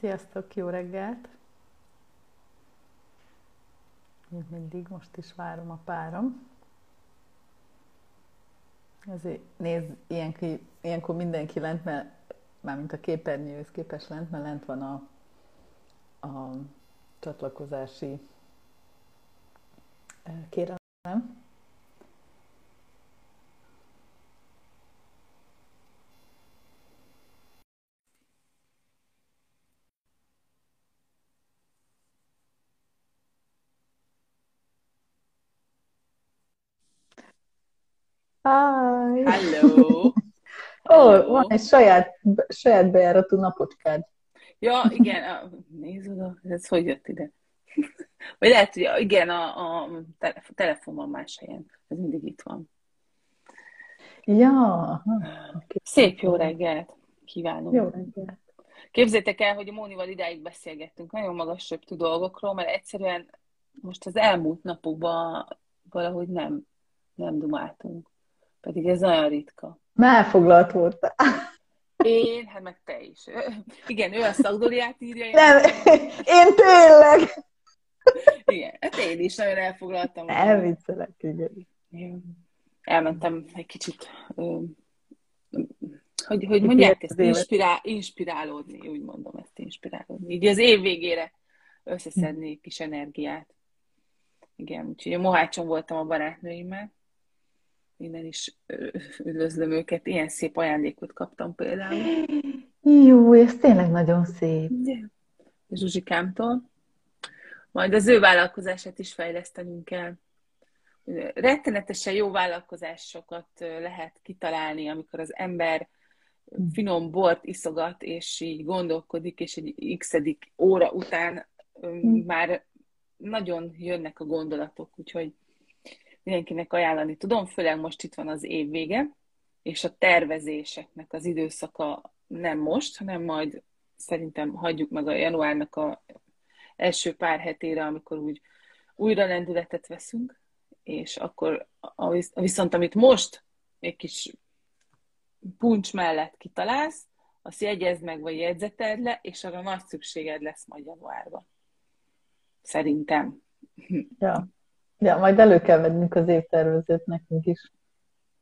Sziasztok, jó reggelt! Mint mindig, most is várom a párom. Ezért nézd, ilyenkor, ilyenkor mindenki lent, mert mármint a képernyőhöz képes lent, mert lent van a, a csatlakozási eh, kérelem. Hello! van egy saját, saját bejáratú napocskád. Ja, igen, nézd oda, ez hogy jött ide? Vagy lehet, hogy igen, a, a tele- telefon van más helyen, ez mindig itt van. Ja. Szép jó reggelt kívánunk! Jó reggelt. Képzeljétek el, hogy a Mónival idáig beszélgettünk nagyon magas söptű dolgokról, mert egyszerűen most az elmúlt napokban valahogy nem, nem dumáltunk. Pedig ez olyan ritka. Már elfoglalt voltál. Én, hát meg te is. Igen, ő a szakdoliát írja. én Nem, én tényleg. Igen, hát én is nagyon elfoglaltam. Elviccelek, igen. Jó. Elmentem egy kicsit, hogy, hogy mondják ezt, inspirál, inspirálódni, úgy mondom ezt, inspirálódni. Így az év végére összeszedni kis energiát. Igen, úgyhogy a Mohácson voltam a barátnőimmel, innen is üdvözlöm őket, ilyen szép ajándékot kaptam például. Jó, ez tényleg nagyon szép. Zsuzsikámtól. Majd az ő vállalkozását is fejlesztenünk kell. Rettenetesen jó vállalkozásokat lehet kitalálni, amikor az ember finom bort iszogat, és így gondolkodik, és egy x óra után ö, már nagyon jönnek a gondolatok, úgyhogy mindenkinek ajánlani tudom, főleg most itt van az év vége, és a tervezéseknek az időszaka nem most, hanem majd szerintem hagyjuk meg a januárnak a első pár hetére, amikor úgy újra lendületet veszünk, és akkor a, visz- viszont amit most egy kis puncs mellett kitalálsz, azt jegyezd meg, vagy jegyzeted le, és arra nagy szükséged lesz majd januárban. Szerintem. Ja. Ja, majd elő kell vennünk az évtervezőt nekünk is.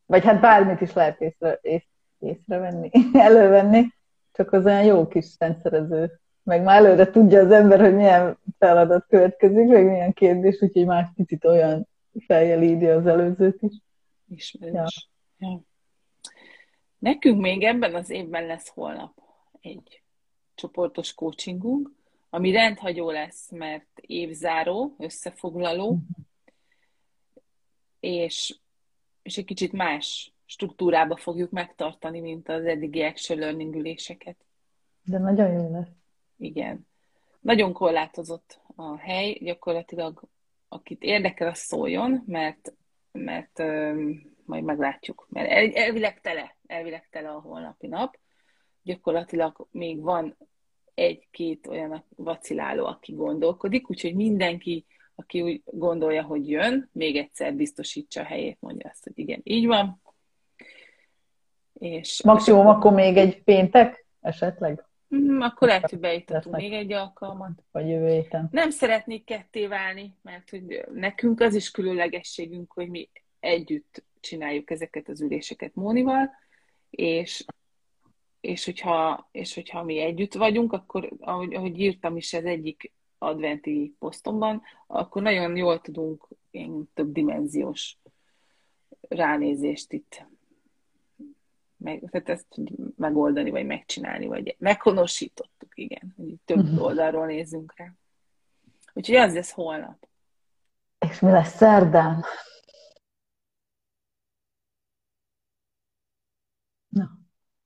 Vagy hát bármit is lehet észre, ész, észrevenni, elővenni, csak az olyan jó kis rendszerező. Meg már előre tudja az ember, hogy milyen feladat következik, meg milyen kérdés, úgyhogy már picit olyan fejjel írja az előzőt is. Ismerős. Ja. Ja. Nekünk még ebben az évben lesz holnap egy csoportos coachingunk, ami rendhagyó lesz, mert évzáró, összefoglaló, és, és egy kicsit más struktúrába fogjuk megtartani, mint az eddigi action learning üléseket. De nagyon jó lesz. Igen. Nagyon korlátozott a hely, gyakorlatilag akit érdekel, az szóljon, mert, mert öm, majd meglátjuk. Mert el, elvileg tele, elvileg tele a holnapi nap. Gyakorlatilag még van egy-két olyan vaciláló, aki gondolkodik, úgyhogy mindenki, aki úgy gondolja, hogy jön, még egyszer biztosítsa a helyét, mondja azt, hogy igen, így van. És, Maximum és akkor még egy péntek esetleg, Mm, akkor lehet, hogy Lesznek. még egy alkalmat. vagy jövő héten. Nem szeretnék ketté válni, mert hogy nekünk az is különlegességünk, hogy mi együtt csináljuk ezeket az üléseket Mónival, és, és, hogyha, és hogyha mi együtt vagyunk, akkor ahogy, ahogy írtam is az egyik adventi posztomban, akkor nagyon jól tudunk ilyen több dimenziós ránézést itt meg, tehát ezt megoldani, vagy megcsinálni, vagy meghonosítottuk, igen, hogy több Mhm. oldalról nézzünk rá. Úgyhogy az lesz holnap. És mi lesz szerdán? Na.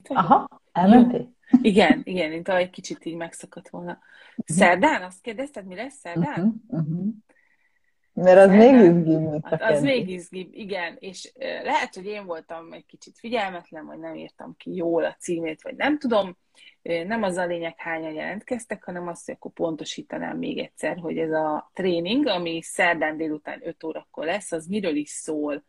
Aha, elmentél? Igen, igen, mint ahogy egy kicsit így megszakadt volna. Szerdán? Azt kérdezted, mi lesz szerdán? Uh-huh, uh-huh. Mert az Szerdán? még izgibb, mint az keddi. még izgibb, igen, és lehet, hogy én voltam egy kicsit figyelmetlen, vagy nem írtam ki jól a címét, vagy nem tudom. Nem az a lényeg, hányan jelentkeztek, hanem azt, hogy akkor pontosítanám még egyszer, hogy ez a tréning, ami szerdán délután 5 órakor lesz, az miről is szól.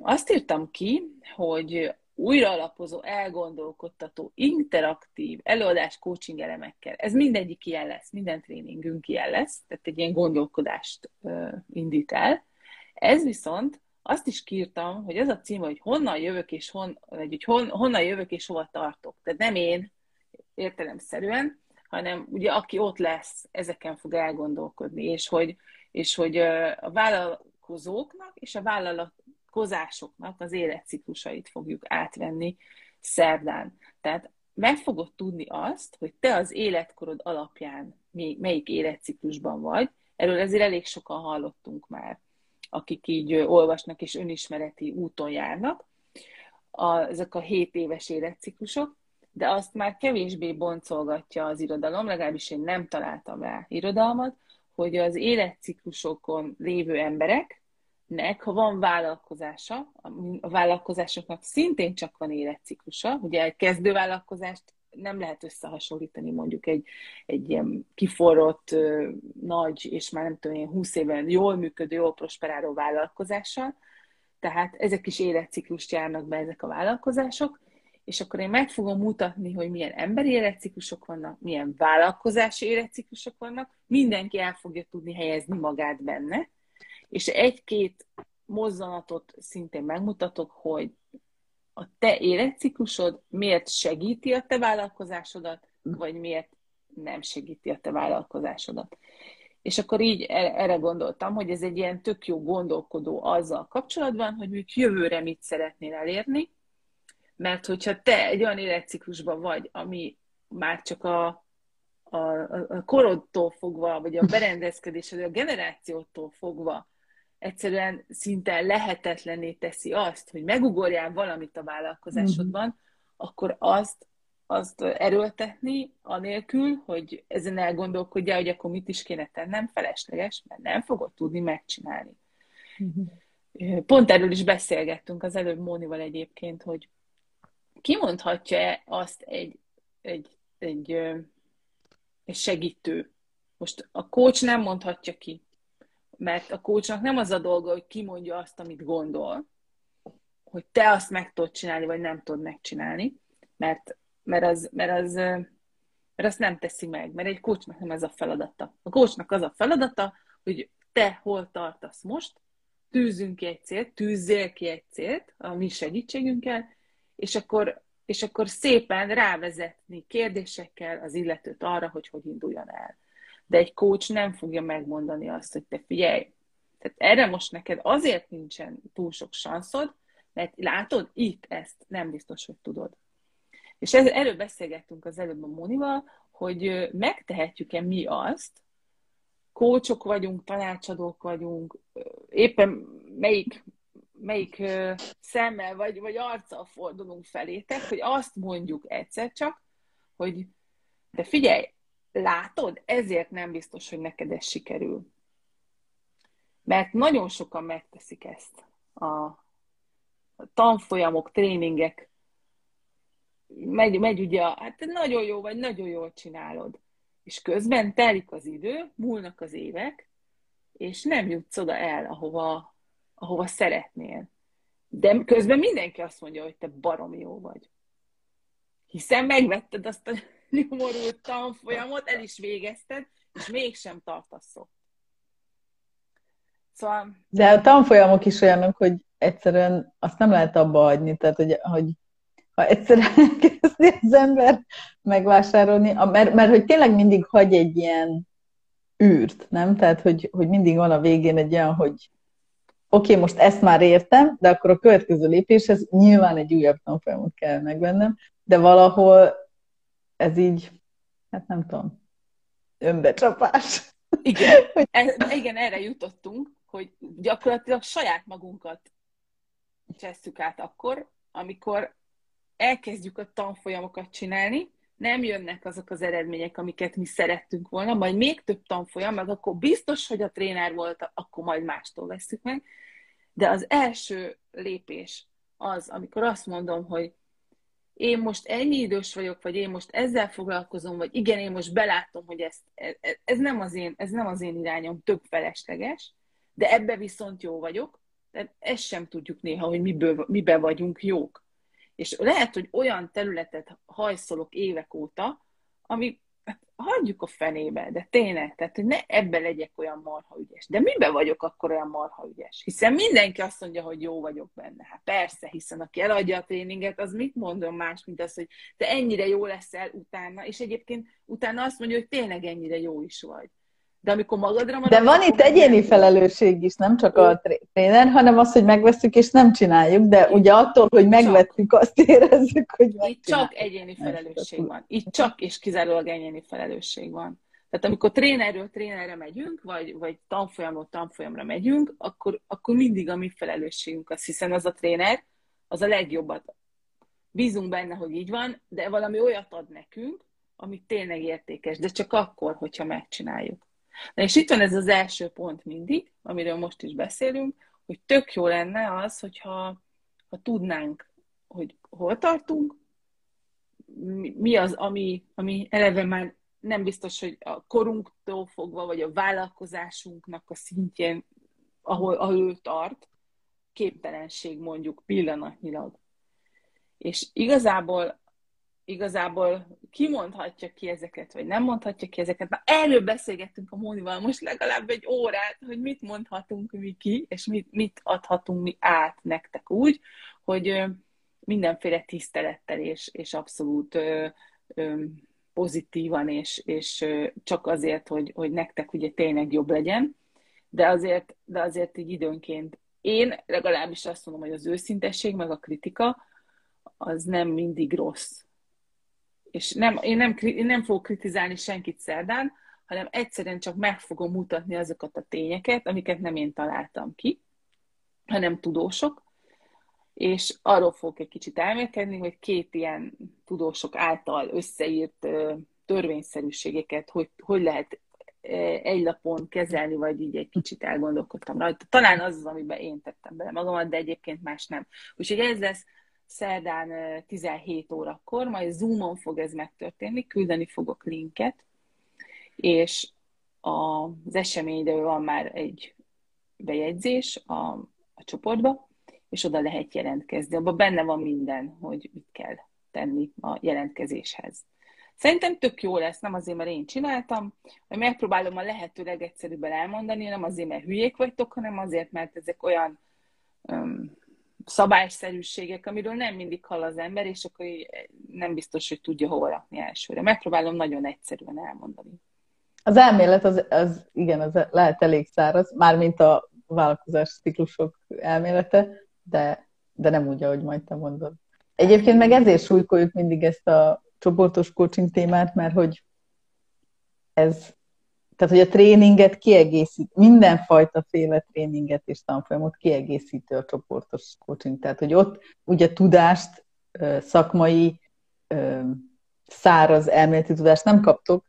Azt írtam ki, hogy újra alapozó, elgondolkodtató, interaktív előadás coaching elemekkel. Ez mindegyik ilyen lesz, minden tréningünk ilyen lesz, tehát egy ilyen gondolkodást uh, indít el. Ez viszont azt is kírtam, hogy ez a cím, hogy honnan jövök és, hon, vagy, hogy hon, honnan jövök és hova tartok. Tehát nem én értelemszerűen, hanem ugye aki ott lesz, ezeken fog elgondolkodni, és hogy, és hogy a vállalkozóknak és a vállalkozásoknak az életciklusait fogjuk átvenni szerdán. Tehát meg fogod tudni azt, hogy te az életkorod alapján melyik életciklusban vagy, erről ezért elég sokan hallottunk már akik így olvasnak és önismereti úton járnak, a, ezek a 7 éves életciklusok, de azt már kevésbé boncolgatja az irodalom, legalábbis én nem találtam rá irodalmat, hogy az életciklusokon lévő embereknek, ha van vállalkozása, a vállalkozásoknak szintén csak van életciklusa, ugye egy kezdővállalkozást nem lehet összehasonlítani mondjuk egy, egy ilyen kiforrott, nagy, és már nem tudom, ilyen 20 éven jól működő, jól prosperáló vállalkozással. Tehát ezek is életciklust járnak be ezek a vállalkozások, és akkor én meg fogom mutatni, hogy milyen emberi életciklusok vannak, milyen vállalkozási életciklusok vannak, mindenki el fogja tudni helyezni magát benne, és egy-két mozzanatot szintén megmutatok, hogy a te életciklusod miért segíti a te vállalkozásodat, vagy miért nem segíti a te vállalkozásodat. És akkor így e- erre gondoltam, hogy ez egy ilyen tök jó gondolkodó azzal kapcsolatban, hogy mondjuk jövőre mit szeretnél elérni, mert hogyha te egy olyan életciklusban vagy, ami már csak a, a, a korodtól fogva, vagy a berendezkedés, vagy a generációtól fogva egyszerűen szinte lehetetlené teszi azt, hogy megugorjál valamit a vállalkozásodban, mm-hmm. akkor azt, azt erőltetni, anélkül, hogy ezen elgondolkodjál, hogy akkor mit is kéne tennem, felesleges, mert nem fogod tudni megcsinálni. Mm-hmm. Pont erről is beszélgettünk az előbb Mónival egyébként, hogy kimondhatja-e azt egy, egy, egy, egy segítő. Most a coach nem mondhatja ki, mert a coachnak nem az a dolga, hogy kimondja azt, amit gondol, hogy te azt meg tudod csinálni, vagy nem tudod megcsinálni, mert, mert, az, mert, az, mert azt nem teszi meg, mert egy coachnak nem ez a feladata. A coachnak az a feladata, hogy te hol tartasz most, tűzünk ki egy célt, tűzzél ki egy célt a mi segítségünkkel, és akkor, és akkor szépen rávezetni kérdésekkel az illetőt arra, hogy hogy induljon el de egy coach nem fogja megmondani azt, hogy te figyelj, tehát erre most neked azért nincsen túl sok sanszod, mert látod, itt ezt nem biztos, hogy tudod. És ez, erről beszélgettünk az előbb a Monival, hogy megtehetjük-e mi azt, kócsok vagyunk, tanácsadók vagyunk, éppen melyik, melyik szemmel vagy, vagy arccal fordulunk felétek, hogy azt mondjuk egyszer csak, hogy de figyelj, Látod? Ezért nem biztos, hogy neked ez sikerül. Mert nagyon sokan megteszik ezt. A, tanfolyamok, tréningek, megy, megy ugye, hát nagyon jó vagy, nagyon jól csinálod. És közben telik az idő, múlnak az évek, és nem jutsz oda el, ahova, ahova szeretnél. De közben mindenki azt mondja, hogy te barom jó vagy. Hiszen megvetted azt a nyomorult tanfolyamot, el is végezted, és mégsem tartasz ott. Szóval... De a tanfolyamok is olyanok, hogy egyszerűen azt nem lehet abba hagyni, tehát hogy, hogy ha egyszerűen kezdi az ember megvásárolni, mert, mert hogy tényleg mindig hagy egy ilyen űrt, nem? Tehát, hogy, hogy mindig van a végén egy olyan, hogy oké, okay, most ezt már értem, de akkor a következő lépéshez nyilván egy újabb tanfolyamot kell megvennem, de valahol ez így, hát nem tudom, önbecsapás. Igen, ez, igen, erre jutottunk, hogy gyakorlatilag saját magunkat csesztük át akkor, amikor elkezdjük a tanfolyamokat csinálni, nem jönnek azok az eredmények, amiket mi szerettünk volna, majd még több tanfolyam, meg akkor biztos, hogy a tréner volt, akkor majd mástól veszük meg. De az első lépés az, amikor azt mondom, hogy én most ennyi idős vagyok, vagy én most ezzel foglalkozom, vagy igen, én most belátom, hogy ezt, ez, ez, nem az én, ez nem az én irányom, több felesleges, de ebbe viszont jó vagyok, tehát ezt sem tudjuk néha, hogy miből, mibe vagyunk jók. És lehet, hogy olyan területet hajszolok évek óta, ami hagyjuk a fenébe, de tényleg, tehát hogy ne ebbe legyek olyan marha ügyes. De miben vagyok akkor olyan marha ügyes? Hiszen mindenki azt mondja, hogy jó vagyok benne. Hát persze, hiszen aki eladja a tréninget, az mit mondom más, mint az, hogy te ennyire jó leszel utána, és egyébként utána azt mondja, hogy tényleg ennyire jó is vagy. De amikor magadra marad, De van itt egyéni felelősség is, nem csak a tréner, hanem az, hogy megveszük és nem csináljuk, de ugye attól, hogy megvettük, azt érezzük, hogy Itt csak egyéni felelősség van. Itt csak és kizárólag egyéni felelősség van. Tehát amikor trénerről trénerre megyünk, vagy, vagy tanfolyamról tanfolyamra megyünk, akkor, akkor mindig a mi felelősségünk az, hiszen az a tréner, az a legjobbat. Bízunk benne, hogy így van, de valami olyat ad nekünk, ami tényleg értékes, de csak akkor, hogyha megcsináljuk. Na és itt van ez az első pont mindig, amiről most is beszélünk, hogy tök jó lenne az, hogyha ha tudnánk, hogy hol tartunk, mi az, ami, ami eleve már nem biztos, hogy a korunktól fogva, vagy a vállalkozásunknak a szintjén, ahol, ahol ő tart, képtelenség mondjuk pillanatnyilag. És igazából igazából kimondhatja ki ezeket, vagy nem mondhatja ki ezeket. Na, erről beszélgettünk a Mónival most legalább egy órát, hogy mit mondhatunk mi ki, és mit, mit adhatunk mi át nektek úgy, hogy mindenféle tisztelettel és, és abszolút ö, ö, pozitívan, és, és csak azért, hogy, hogy nektek ugye tényleg jobb legyen, de azért, de azért így időnként én legalábbis azt mondom, hogy az őszintesség, meg a kritika, az nem mindig rossz és nem, én, nem, én nem fogok kritizálni senkit szerdán, hanem egyszerűen csak meg fogom mutatni azokat a tényeket, amiket nem én találtam ki, hanem tudósok, és arról fogok egy kicsit elmélkedni, hogy két ilyen tudósok által összeírt törvényszerűségeket, hogy, hogy lehet egy lapon kezelni, vagy így egy kicsit elgondolkodtam rajta. Talán az az, amiben én tettem bele magamat, de egyébként más nem. Úgyhogy ez lesz szerdán 17 órakor, majd Zoomon fog ez megtörténni, küldeni fogok linket, és az eseményről van már egy bejegyzés a, a csoportba, és oda lehet jelentkezni. Abban benne van minden, hogy mit kell tenni a jelentkezéshez. Szerintem tök jó lesz, nem azért, mert én csináltam, hogy megpróbálom a lehető legegyszerűbben elmondani, nem azért, mert hülyék vagytok, hanem azért, mert ezek olyan um, szabályszerűségek, amiről nem mindig hall az ember, és akkor nem biztos, hogy tudja hova rakni elsőre. Megpróbálom nagyon egyszerűen elmondani. Az elmélet az, az igen, az lehet elég száraz, mármint a vállalkozás ciklusok elmélete, de, de nem úgy, ahogy majd te mondod. Egyébként meg ezért súlykoljuk mindig ezt a csoportos coaching témát, mert hogy ez tehát, hogy a tréninget kiegészít, mindenfajta féle tréninget és tanfolyamot kiegészítő a csoportos coaching. Tehát, hogy ott ugye tudást, szakmai, száraz elméleti tudást nem kaptok,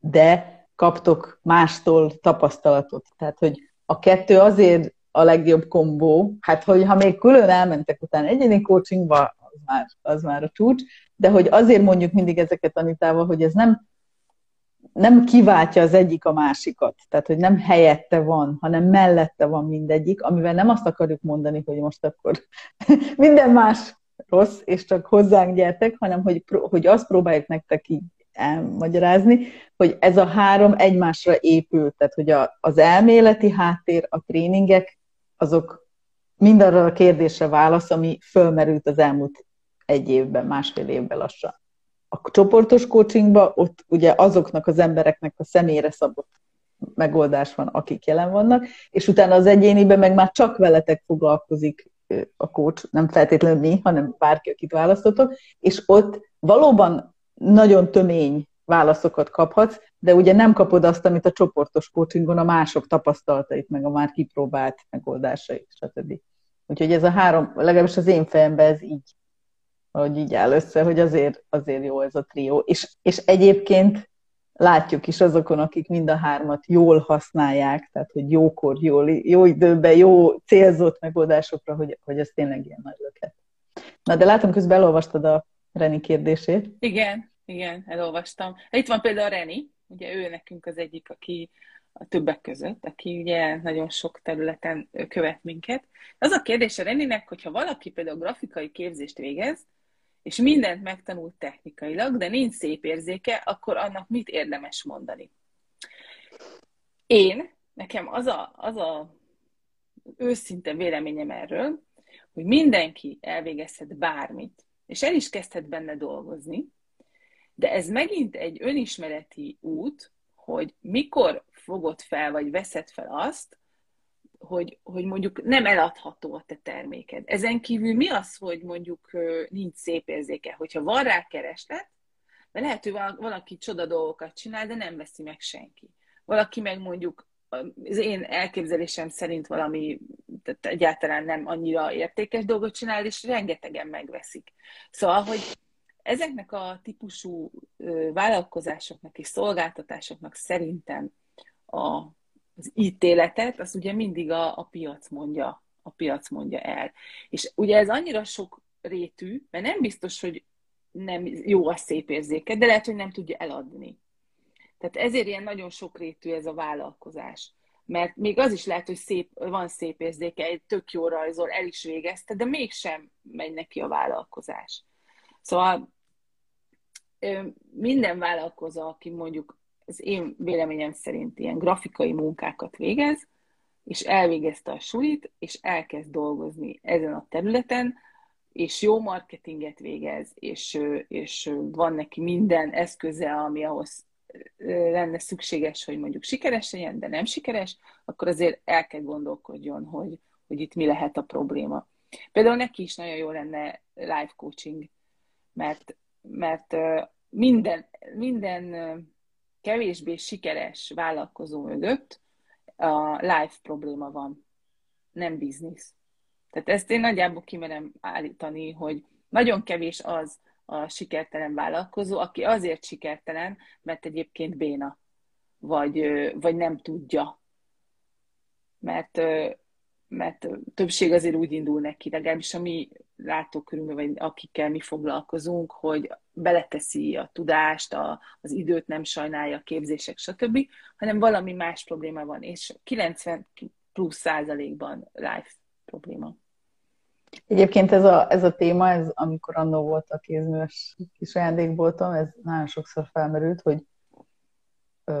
de kaptok mástól tapasztalatot. Tehát, hogy a kettő azért a legjobb kombó, hát hogy ha még külön elmentek utána egyéni coachingba, az már, az már a csúcs, de hogy azért mondjuk mindig ezeket Anitával, hogy ez nem nem kiváltja az egyik a másikat. Tehát, hogy nem helyette van, hanem mellette van mindegyik, amivel nem azt akarjuk mondani, hogy most akkor minden más rossz, és csak hozzánk gyertek, hanem hogy, hogy azt próbáljuk nektek így elmagyarázni, hogy ez a három egymásra épül, tehát hogy a, az elméleti háttér, a tréningek, azok mindarra a kérdésre válasz, ami fölmerült az elmúlt egy évben, másfél évben lassan a csoportos coachingba, ott ugye azoknak az embereknek a személyre szabott megoldás van, akik jelen vannak, és utána az egyéniben meg már csak veletek foglalkozik a coach, nem feltétlenül mi, hanem bárki, akit választotok, és ott valóban nagyon tömény válaszokat kaphatsz, de ugye nem kapod azt, amit a csoportos coachingon a mások tapasztalatait, meg a már kipróbált megoldásait, stb. Úgyhogy ez a három, legalábbis az én fejemben ez így hogy így áll össze, hogy azért, azért jó ez a trió. És, és egyébként látjuk is azokon, akik mind a hármat jól használják, tehát hogy jókor, jól, jó időben, jó célzott megoldásokra, hogy, hogy ez tényleg ilyen nagy löket. Na, de látom, közben elolvastad a Reni kérdését. Igen, igen, elolvastam. Itt van például Reni, ugye ő nekünk az egyik, aki a többek között, aki ugye nagyon sok területen követ minket. Az a kérdés a Reninek, hogyha valaki például grafikai képzést végez, és mindent megtanult technikailag, de nincs szép érzéke, akkor annak mit érdemes mondani? Én, nekem az a, az a őszinte véleményem erről, hogy mindenki elvégezhet bármit, és el is kezdhet benne dolgozni, de ez megint egy önismereti út, hogy mikor fogod fel, vagy veszed fel azt, hogy, hogy mondjuk nem eladható a te terméked. Ezen kívül mi az, hogy mondjuk nincs szép érzéke? Hogyha van rá kereslet, de lehet, hogy valaki csoda dolgokat csinál, de nem veszi meg senki. Valaki meg mondjuk az én elképzelésem szerint valami tehát egyáltalán nem annyira értékes dolgot csinál, és rengetegen megveszik. Szóval, hogy ezeknek a típusú vállalkozásoknak és szolgáltatásoknak szerintem a, az ítéletet, az ugye mindig a, a piac mondja, a piac mondja el. És ugye ez annyira sok rétű, mert nem biztos, hogy nem jó a szép érzéke, de lehet, hogy nem tudja eladni. Tehát ezért ilyen nagyon sokrétű ez a vállalkozás. Mert még az is lehet, hogy szép, van szép érzéke, egy tök jó rajzol, el is végezte, de mégsem megy neki a vállalkozás. Szóval minden vállalkozó, aki mondjuk az én véleményem szerint ilyen grafikai munkákat végez, és elvégezte a sulit, és elkezd dolgozni ezen a területen, és jó marketinget végez, és, és van neki minden eszköze, ami ahhoz lenne szükséges, hogy mondjuk sikeres legyen, de nem sikeres, akkor azért el kell gondolkodjon, hogy, hogy itt mi lehet a probléma. Például neki is nagyon jó lenne live coaching, mert, mert minden, minden kevésbé sikeres vállalkozó mögött a live probléma van, nem biznisz. Tehát ezt én nagyjából kimerem állítani, hogy nagyon kevés az, a sikertelen vállalkozó, aki azért sikertelen, mert egyébként béna, vagy, vagy nem tudja. Mert, mert többség azért úgy indul neki, legalábbis a mi látókörünkben, vagy akikkel mi foglalkozunk, hogy beleteszi a tudást, a, az időt nem sajnálja, a képzések, stb., hanem valami más probléma van, és 90 plusz százalékban life probléma. Egyébként ez a, ez a téma, ez amikor annó volt a kézműves kis ajándékboltom, ez nagyon sokszor felmerült, hogy ö,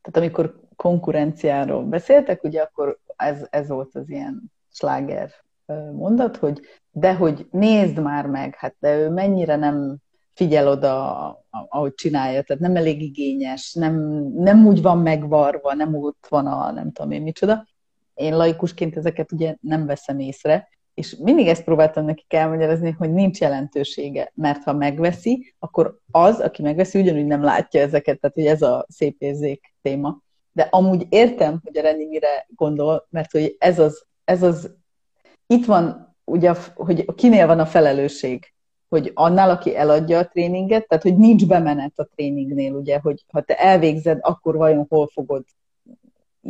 tehát amikor konkurenciáról beszéltek, ugye akkor ez, ez volt az ilyen sláger mondat, hogy de hogy nézd már meg, hát de ő mennyire nem figyel oda, ahogy csinálja, tehát nem elég igényes, nem, nem úgy van megvarva, nem ott van a nem tudom én micsoda én laikusként ezeket ugye nem veszem észre, és mindig ezt próbáltam nekik elmagyarázni, hogy nincs jelentősége, mert ha megveszi, akkor az, aki megveszi, ugyanúgy nem látja ezeket, tehát hogy ez a szép érzék téma. De amúgy értem, hogy a Reni mire gondol, mert hogy ez az, ez az itt van, ugye, hogy kinél van a felelősség, hogy annál, aki eladja a tréninget, tehát hogy nincs bemenet a tréningnél, ugye, hogy ha te elvégzed, akkor vajon hol fogod,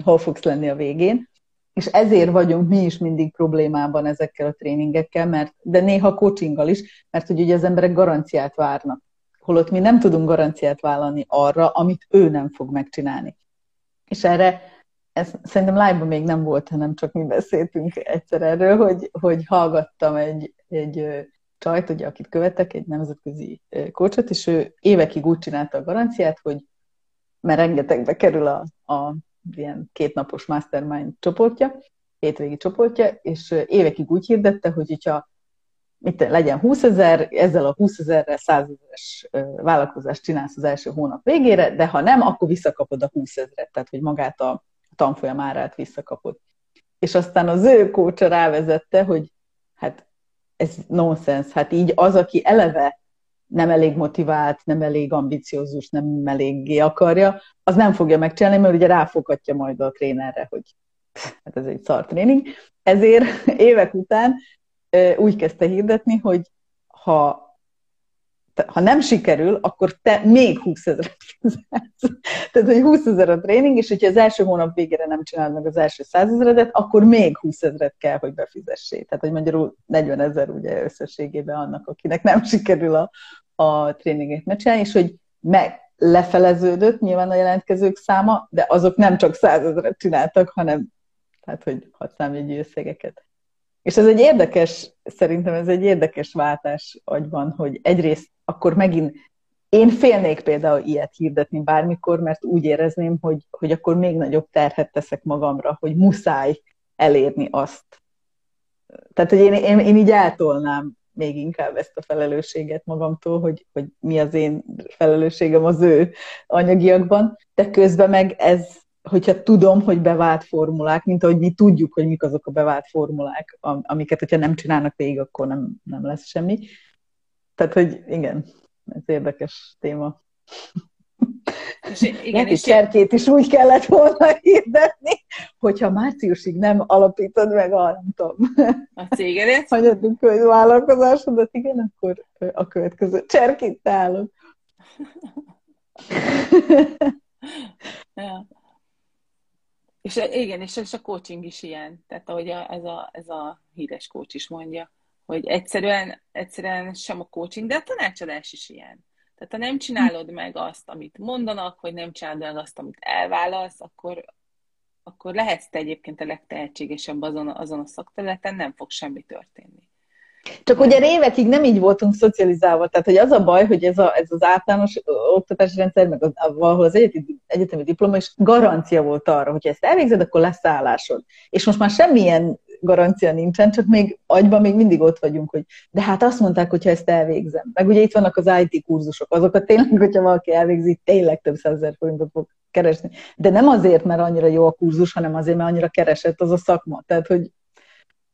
hol fogsz lenni a végén, és ezért vagyunk mi is mindig problémában ezekkel a tréningekkel, mert, de néha coachinggal is, mert hogy ugye az emberek garanciát várnak. Holott mi nem tudunk garanciát vállalni arra, amit ő nem fog megcsinálni. És erre, ez szerintem live még nem volt, hanem csak mi beszéltünk egyszer erről, hogy, hogy hallgattam egy, egy csajt, ugye, akit követek, egy nemzetközi coachot, és ő évekig úgy csinálta a garanciát, hogy mert rengetegbe kerül a, a ilyen kétnapos mastermind csoportja, hétvégi csoportja, és évekig úgy hirdette, hogy hogyha mit legyen 20 ezer, ezzel a 20 ezerrel 100 ezeres vállalkozást csinálsz az első hónap végére, de ha nem, akkor visszakapod a 20 ezeret, tehát hogy magát a tanfolyam árát visszakapod. És aztán az ő kócsa rávezette, hogy hát ez nonsens, hát így az, aki eleve nem elég motivált, nem elég ambiciózus, nem eléggé akarja, az nem fogja megcsinálni, mert ugye ráfoghatja majd a trénerre, hogy hát ez egy szar tréning. Ezért évek után úgy kezdte hirdetni, hogy ha ha nem sikerül, akkor te még 20 ezeret fizetsz. Tehát, hogy 20 ezer a tréning, és hogyha az első hónap végére nem csinálod meg az első 100 ezeredet, akkor még 20 ezeret kell, hogy befizessél. Tehát, hogy magyarul 40 ezer ugye összességében annak, akinek nem sikerül a, a tréninget megcsinálni, és hogy meg, lefeleződött nyilván a jelentkezők száma, de azok nem csak százezret csináltak, hanem tehát, hogy hat számjegyű összegeket. És ez egy érdekes, szerintem ez egy érdekes váltás agyban, hogy egyrészt akkor megint én félnék például ilyet hirdetni bármikor, mert úgy érezném, hogy, hogy akkor még nagyobb terhet teszek magamra, hogy muszáj elérni azt. Tehát, hogy én, én, én így eltolnám még inkább ezt a felelősséget magamtól, hogy, hogy mi az én felelősségem az ő anyagiakban, de közben meg ez, hogyha tudom, hogy bevált formulák, mint ahogy mi tudjuk, hogy mik azok a bevált formulák, amiket, hogyha nem csinálnak végig, akkor nem, nem lesz semmi. Tehát, hogy igen, ez érdekes téma. És igen, és cserkét is úgy kellett volna hirdetni, hogyha márciusig nem alapítod meg a, nem tudom, a cégedet, hanyadunk vállalkozásodat, igen, akkor a következő cserkét állok. ja. És igen, és, és a coaching is ilyen. Tehát ahogy a, ez, a, ez a híres coach is mondja, hogy egyszerűen, egyszerűen sem a coaching, de a tanácsadás is ilyen. Tehát ha nem csinálod meg azt, amit mondanak, vagy nem csinálod meg azt, amit elválasz, akkor, akkor lehetsz te egyébként a legtehetségesebb azon, azon a szakterületen, nem fog semmi történni. Csak ugye évekig nem így voltunk szocializálva, tehát hogy az a baj, hogy ez, a, ez az általános oktatási rendszer, meg az, valahol az egyetemi, egyetemi diploma is garancia volt arra, hogy ezt elvégzed, akkor lesz állásod. És most már semmilyen garancia nincsen, csak még agyban még mindig ott vagyunk, hogy de hát azt mondták, hogyha ezt elvégzem. Meg ugye itt vannak az IT kurzusok, azokat tényleg, hogyha valaki elvégzi, tényleg több százezer forintot fog keresni. De nem azért, mert annyira jó a kurzus, hanem azért, mert annyira keresett az a szakma. Tehát, hogy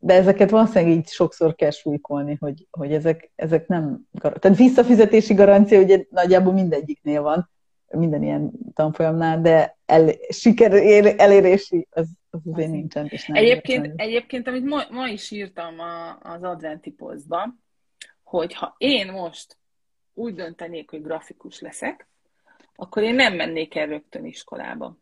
de ezeket valószínűleg így sokszor kell súlykolni, hogy, hogy ezek, ezek nem... Tehát visszafizetési garancia ugye nagyjából mindegyiknél van, minden ilyen tanfolyamnál, de el, siker elérési az, az azért nincsen. És nem egyébként, egyébként, amit ma, ma is írtam a, az adventi posztba, hogy ha én most úgy döntenék, hogy grafikus leszek, akkor én nem mennék el rögtön iskolába,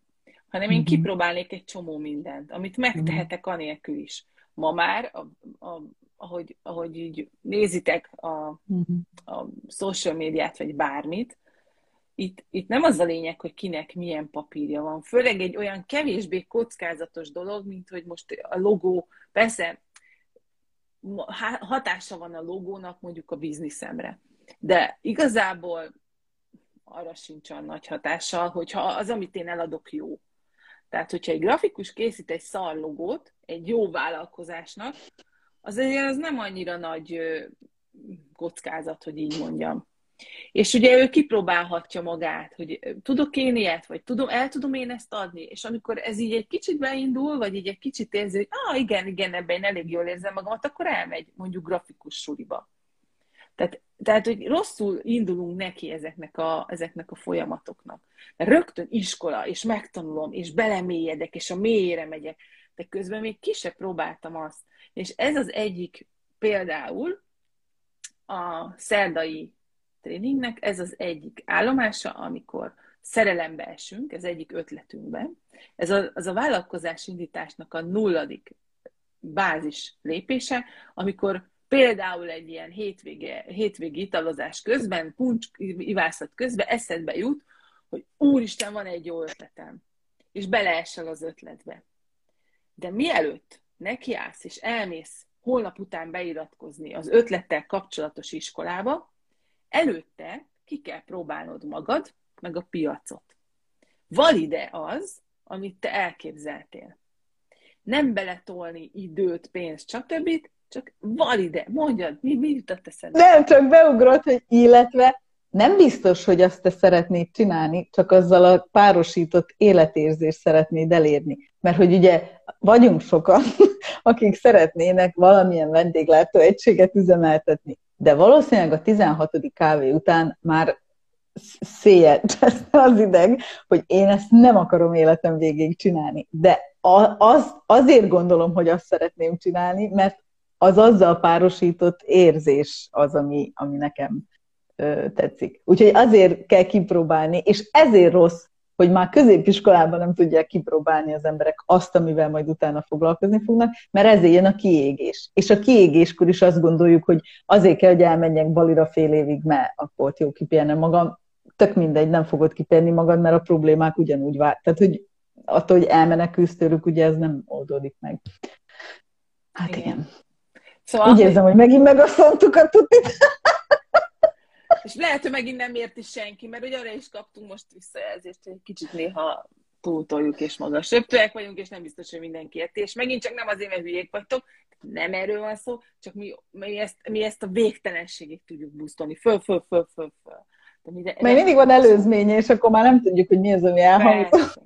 hanem én uh-huh. kipróbálnék egy csomó mindent, amit megtehetek anélkül is. Ma már, a, a, ahogy, ahogy így nézitek a, uh-huh. a social médiát, vagy bármit, itt, itt nem az a lényeg, hogy kinek milyen papírja van. Főleg egy olyan kevésbé kockázatos dolog, mint hogy most a logó, persze hatása van a logónak mondjuk a bizniszemre. De igazából arra sincs olyan nagy hatással, hogyha az, amit én eladok, jó. Tehát, hogyha egy grafikus készít egy szar logót egy jó vállalkozásnak, az azért az nem annyira nagy kockázat, hogy így mondjam. És ugye ő kipróbálhatja magát, hogy tudok én ilyet, vagy tudom, el tudom én ezt adni, és amikor ez így egy kicsit beindul, vagy így egy kicsit érzi, hogy ah, igen, igen, ebben én elég jól érzem magamat, akkor elmegy mondjuk grafikus suliba. Tehát, tehát, hogy rosszul indulunk neki ezeknek a, ezeknek a folyamatoknak. Mert rögtön iskola, és megtanulom, és belemélyedek, és a mélyére megyek, de közben még ki se próbáltam azt. És ez az egyik például a szerdai tréningnek ez az egyik állomása, amikor szerelembe esünk, ez egyik ötletünkben. Ez a, az a vállalkozás indításnak a nulladik bázis lépése, amikor például egy ilyen hétvége, hétvégi italozás közben, puncs ivászat közben eszedbe jut, hogy úristen, van egy jó ötletem, és beleesel az ötletbe. De mielőtt nekiállsz és elmész holnap után beiratkozni az ötlettel kapcsolatos iskolába, előtte ki kell próbálnod magad, meg a piacot. Valide az, amit te elképzeltél. Nem beletolni időt, pénzt, stb., csak valide, mondjad, mi, mi jutott eszedbe? Nem, csak beugrott, hogy illetve nem biztos, hogy azt te szeretnéd csinálni, csak azzal a párosított életérzést szeretnéd elérni. Mert hogy ugye vagyunk sokan, akik szeretnének valamilyen vendéglátó egységet üzemeltetni de valószínűleg a 16. kávé után már széjjel az ideg, hogy én ezt nem akarom életem végéig csinálni. De az, azért gondolom, hogy azt szeretném csinálni, mert az azzal párosított érzés az, ami, ami nekem ö, tetszik. Úgyhogy azért kell kipróbálni, és ezért rossz hogy már középiskolában nem tudják kipróbálni az emberek azt, amivel majd utána foglalkozni fognak, mert ezért jön a kiégés. És a kiégéskor is azt gondoljuk, hogy azért kell, hogy elmenjek balira fél évig, mert akkor jó kipihenem magam. tök mindegy, nem fogod kipérni magad, mert a problémák ugyanúgy vár. Tehát, hogy attól, hogy elmenekülsz tőlük, ugye ez nem oldódik meg. Hát igen. igen. Szóval, Úgy érzem, hogy megint megosztottuk a tutit. És lehet, hogy megint nem érti senki, mert ugye arra is kaptunk most visszajelzést, hogy kicsit néha túltoljuk és magasöptőek vagyunk, és nem biztos, hogy mindenki érti. És megint csak nem azért, mert hülyék vagytok, nem erről van szó, csak mi, mi, ezt, mi ezt a végtelenségig tudjuk busztolni. Föl, föl, föl, föl, föl. De, Mert mindig van előzménye, és akkor már nem tudjuk, hogy mi az, ami elhangzott.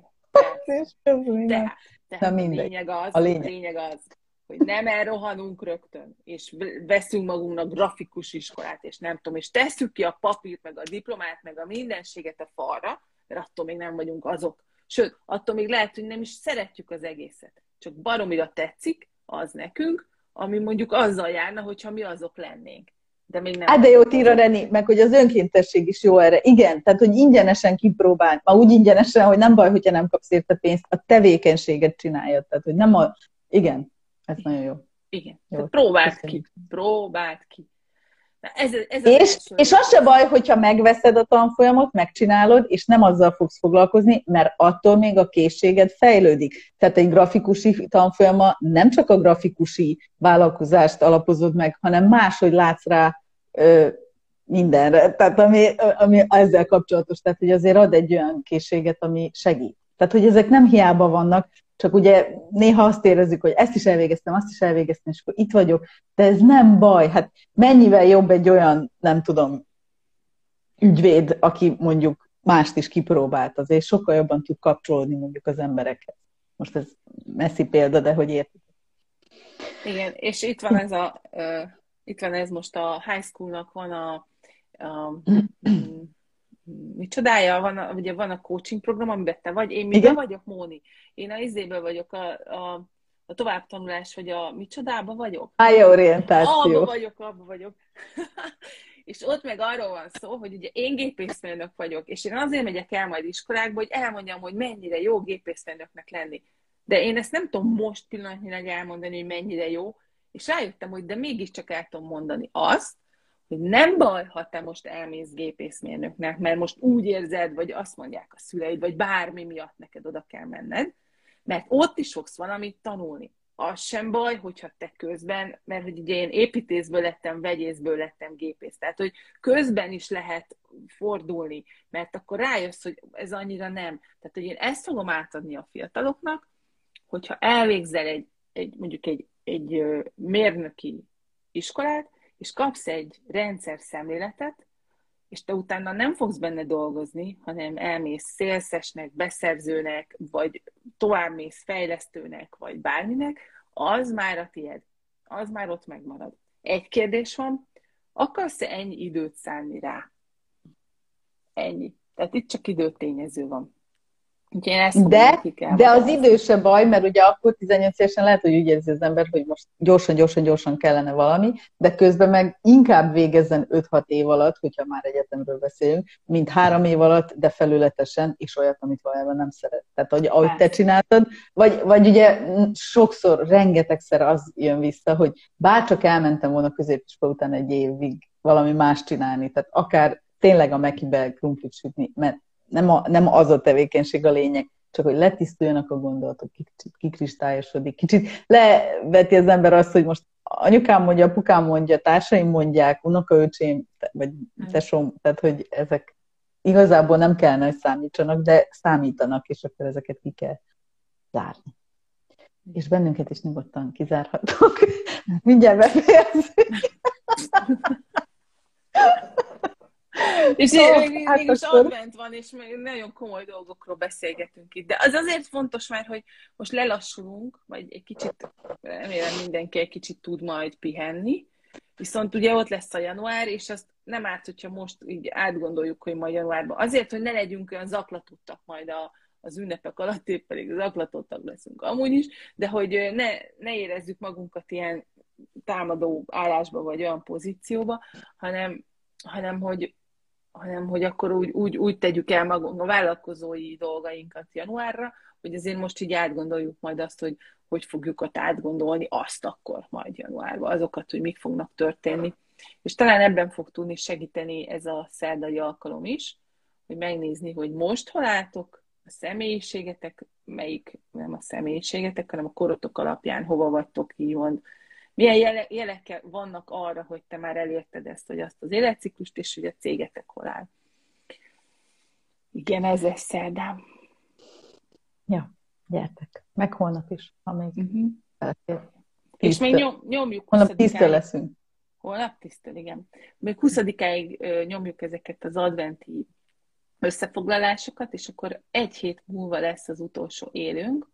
De, tehát a lényeg az, a lényeg. lényeg az, hogy nem elrohanunk rögtön, és veszünk magunknak grafikus iskolát, és nem tudom, és tesszük ki a papírt, meg a diplomát, meg a mindenséget a falra, mert attól még nem vagyunk azok. Sőt, attól még lehet, hogy nem is szeretjük az egészet. Csak baromira tetszik az nekünk, ami mondjuk azzal járna, hogyha mi azok lennénk. De még nem. Hát de jó, Tira Reni, meg hogy az önkéntesség is jó erre. Igen, tehát hogy ingyenesen kipróbál, ma úgy ingyenesen, hogy nem baj, hogyha nem kapsz érte pénzt, a tevékenységet csináljad. Tehát, hogy nem a... Igen, ez nagyon jó. Igen. Jó. Próbáld ki. Próbáld ki. Ez, ez és, és az se baj, hogyha megveszed a tanfolyamot, megcsinálod, és nem azzal fogsz foglalkozni, mert attól még a készséged fejlődik. Tehát egy grafikusi tanfolyama nem csak a grafikusi vállalkozást alapozod meg, hanem máshogy látsz rá ö, mindenre, tehát ami, ami ezzel kapcsolatos, tehát hogy azért ad egy olyan készséget, ami segít. Tehát, hogy ezek nem hiába vannak, csak ugye néha azt érezzük, hogy ezt is elvégeztem, azt is elvégeztem, és akkor itt vagyok, de ez nem baj. Hát mennyivel jobb egy olyan, nem tudom, ügyvéd, aki mondjuk mást is kipróbált, azért sokkal jobban tud kapcsolódni mondjuk az emberekhez. Most ez messzi példa, de hogy érted. Igen, és itt van ez a, uh, itt van ez most a high schoolnak van a, a mi csodája, van a, ugye van a coaching program, amiben te vagy, én még vagyok, Móni. Én a izéből vagyok, a, a, a továbbtanulás, vagy a mi csodába vagyok. Pályaorientáció. Abba vagyok, abba vagyok. és ott meg arról van szó, hogy ugye én gépészmérnök vagyok, és én azért megyek el majd iskolákba, hogy elmondjam, hogy mennyire jó gépészmérnöknek lenni. De én ezt nem tudom most pillanatnyilag elmondani, hogy mennyire jó, és rájöttem, hogy de mégiscsak el tudom mondani azt, hogy nem baj, ha te most elmész gépészmérnöknek, mert most úgy érzed, vagy azt mondják a szüleid, vagy bármi miatt neked oda kell menned, mert ott is fogsz valamit tanulni. Az sem baj, hogyha te közben, mert hogy ugye én építészből lettem, vegyészből lettem gépész, tehát hogy közben is lehet fordulni, mert akkor rájössz, hogy ez annyira nem. Tehát, hogy én ezt fogom átadni a fiataloknak, hogyha elvégzel egy, egy mondjuk egy, egy mérnöki iskolát, és kapsz egy rendszer szemléletet, és te utána nem fogsz benne dolgozni, hanem elmész szélszesnek, beszerzőnek, vagy továbbmész fejlesztőnek, vagy bárminek, az már a tied. Az már ott megmarad. Egy kérdés van, akarsz-e ennyi időt szánni rá? Ennyi. Tehát itt csak időtényező van de, de az idő se baj, mert ugye akkor 18 évesen lehet, hogy úgy érzi az ember, hogy most gyorsan, gyorsan, gyorsan kellene valami, de közben meg inkább végezzen 5-6 év alatt, hogyha már egyetemről beszélünk, mint három év alatt, de felületesen, és olyat, amit valójában nem szeret. Tehát, hogy ahogy te csináltad, vagy, vagy ugye sokszor, rengetegszer az jön vissza, hogy bárcsak elmentem volna középiskola után egy évig valami más csinálni, tehát akár tényleg a Mekibe krumplit sütni, mert nem, a, nem az a tevékenység a lényeg, csak hogy letisztuljanak a gondolatok, kicsit kikristályosodik, kicsit leveti az ember azt, hogy most anyukám mondja, apukám mondja, társaim mondják, unokaöcsém, vagy tesóm, tehát hogy ezek igazából nem kellene, hogy számítsanak, de számítanak, és akkor ezeket ki kell zárni. És bennünket is nyugodtan kizárhatok. Mindjárt befejezzük. És oh, még, hát mégis akkor... advent van, és még nagyon komoly dolgokról beszélgetünk itt. De az azért fontos már, hogy most lelassulunk, vagy egy kicsit, remélem mindenki egy kicsit tud majd pihenni, viszont ugye ott lesz a január, és azt nem árt, hogyha most így átgondoljuk, hogy majd januárban. Azért, hogy ne legyünk olyan zaklatottak majd a, az ünnepek alatt, épp pedig zaklatottak leszünk amúgy is, de hogy ne, ne érezzük magunkat ilyen támadó állásba, vagy olyan pozícióba, hanem, hanem hogy hanem hogy akkor úgy, úgy, úgy tegyük el magunk a vállalkozói dolgainkat januárra, hogy azért most így átgondoljuk majd azt, hogy hogy fogjuk ott átgondolni azt akkor majd januárban, azokat, hogy mik fognak történni. És talán ebben fog tudni segíteni ez a szerdai alkalom is, hogy megnézni, hogy most hol álltok, a személyiségetek, melyik, nem a személyiségetek, hanem a korotok alapján hova vagytok hívond, milyen jele, jelek vannak arra, hogy te már elérted ezt, vagy azt az életciklust, és hogy a cégetek hol áll. Igen, ez lesz szerdám. Ja, gyertek. Meg holnap is, ha még uh-huh. És még nyom, nyomjuk. Holnap tíztől leszünk. Holnap tisztel, igen. Még 20-áig nyomjuk ezeket az adventi összefoglalásokat, és akkor egy hét múlva lesz az utolsó élünk,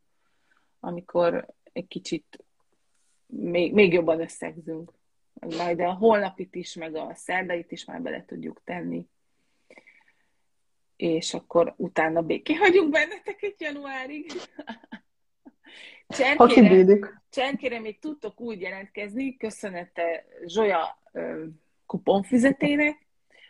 amikor egy kicsit még, még jobban összegzünk. Majd a holnapit is, meg a szerdait is már bele tudjuk tenni. És akkor utána béké hagyunk benneteket januárig. Cserkére, cserkére még tudtok úgy jelentkezni, köszönete Zsolya kuponfizetének,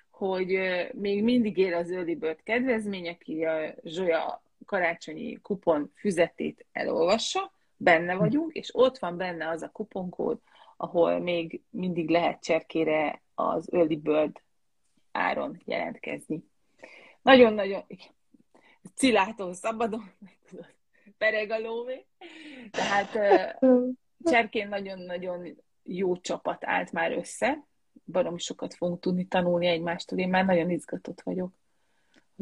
hogy még mindig él az Early Bird kedvezmény, aki a Zsolya karácsonyi kupon füzetét elolvassa, benne vagyunk, és ott van benne az a kuponkód, ahol még mindig lehet cserkére az Early Bird áron jelentkezni. Nagyon-nagyon, Cilától szabadon, pereg a lóvé. Tehát cserkén nagyon-nagyon jó csapat állt már össze, barom sokat fogunk tudni tanulni egymástól. Én már nagyon izgatott vagyok.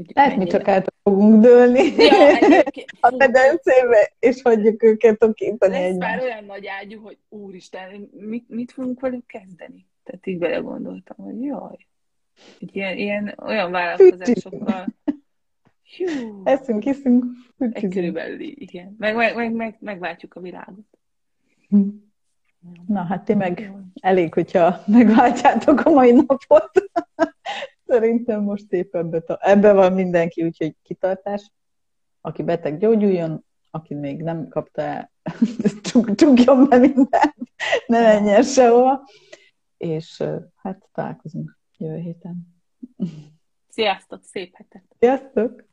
Hogy Lehet, mi csak át fogunk dőlni ja, a medencébe, és hagyjuk őket Lesz egymást. már olyan nagy ágyú, hogy úristen, mit, mit fogunk velük kezdeni? Tehát így belegondoltam, hogy jaj, egy ilyen, ilyen olyan vállalkozásokkal Hú. Eszünk, iszünk, Körülbelül igen. Meg, meg, meg, meg, megváltjuk a világot. Hm. Na, hát ti meg elég, hogyha megváltjátok a mai napot. Szerintem most épp ebbe, ebbe van mindenki, úgyhogy kitartás. Aki beteg, gyógyuljon, aki még nem kapta el, csukjon be mindent, ne menjen sehova. És hát találkozunk jövő héten. Sziasztok, szép hetet! Sziasztok!